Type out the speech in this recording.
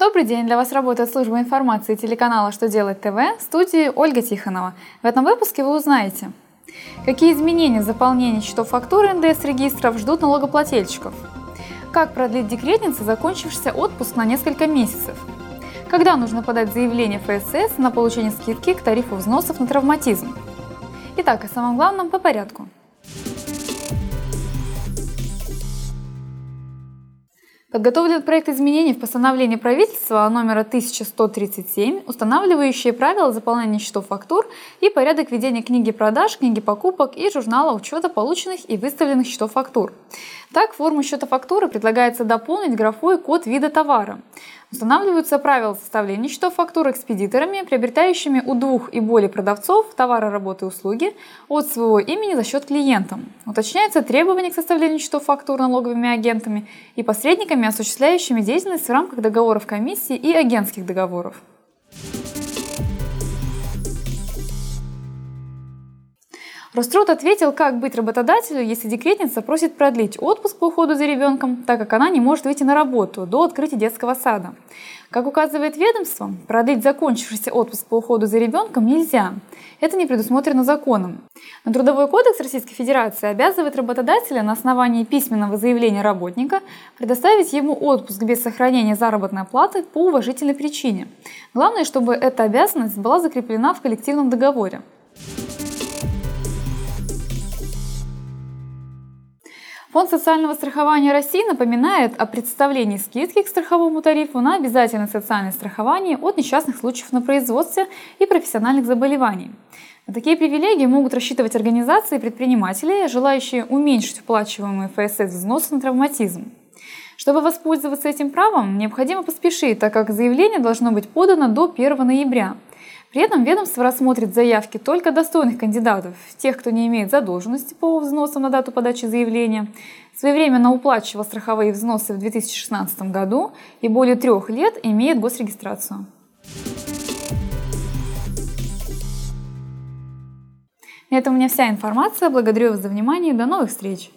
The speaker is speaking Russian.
Добрый день! Для вас работает служба информации телеканала «Что делать ТВ» в студии Ольга Тихонова. В этом выпуске вы узнаете, какие изменения в заполнении счетов фактуры НДС-регистров ждут налогоплательщиков, как продлить декретнице закончившийся отпуск на несколько месяцев, когда нужно подать заявление ФСС на получение скидки к тарифу взносов на травматизм. Итак, о самом главном по порядку – Подготовлен проект изменений в постановлении правительства номера 1137, устанавливающие правила заполнения счетов фактур и порядок ведения книги продаж, книги покупок и журнала учета полученных и выставленных счетов фактур. Так, форму счета фактуры предлагается дополнить графой код вида товара. Устанавливаются правила составления счетов фактур экспедиторами, приобретающими у двух и более продавцов товары, работы и услуги от своего имени за счет клиентам. Уточняются требования к составлению счетов фактур налоговыми агентами и посредниками, осуществляющими деятельность в рамках договоров комиссии и агентских договоров. Роструд ответил, как быть работодателю, если декретница просит продлить отпуск по уходу за ребенком, так как она не может выйти на работу до открытия детского сада. Как указывает ведомство, продлить закончившийся отпуск по уходу за ребенком нельзя. Это не предусмотрено законом. Но Трудовой кодекс Российской Федерации обязывает работодателя на основании письменного заявления работника предоставить ему отпуск без сохранения заработной платы по уважительной причине. Главное, чтобы эта обязанность была закреплена в коллективном договоре. Фонд социального страхования России напоминает о представлении скидки к страховому тарифу на обязательное социальное страхование от несчастных случаев на производстве и профессиональных заболеваний. На такие привилегии могут рассчитывать организации и предприниматели, желающие уменьшить уплачиваемые ФСС взносы на травматизм. Чтобы воспользоваться этим правом, необходимо поспешить, так как заявление должно быть подано до 1 ноября – при этом ведомство рассмотрит заявки только достойных кандидатов, тех, кто не имеет задолженности по взносам на дату подачи заявления, своевременно уплачивал страховые взносы в 2016 году и более трех лет имеет госрегистрацию. На этом у меня вся информация. Благодарю вас за внимание до новых встреч!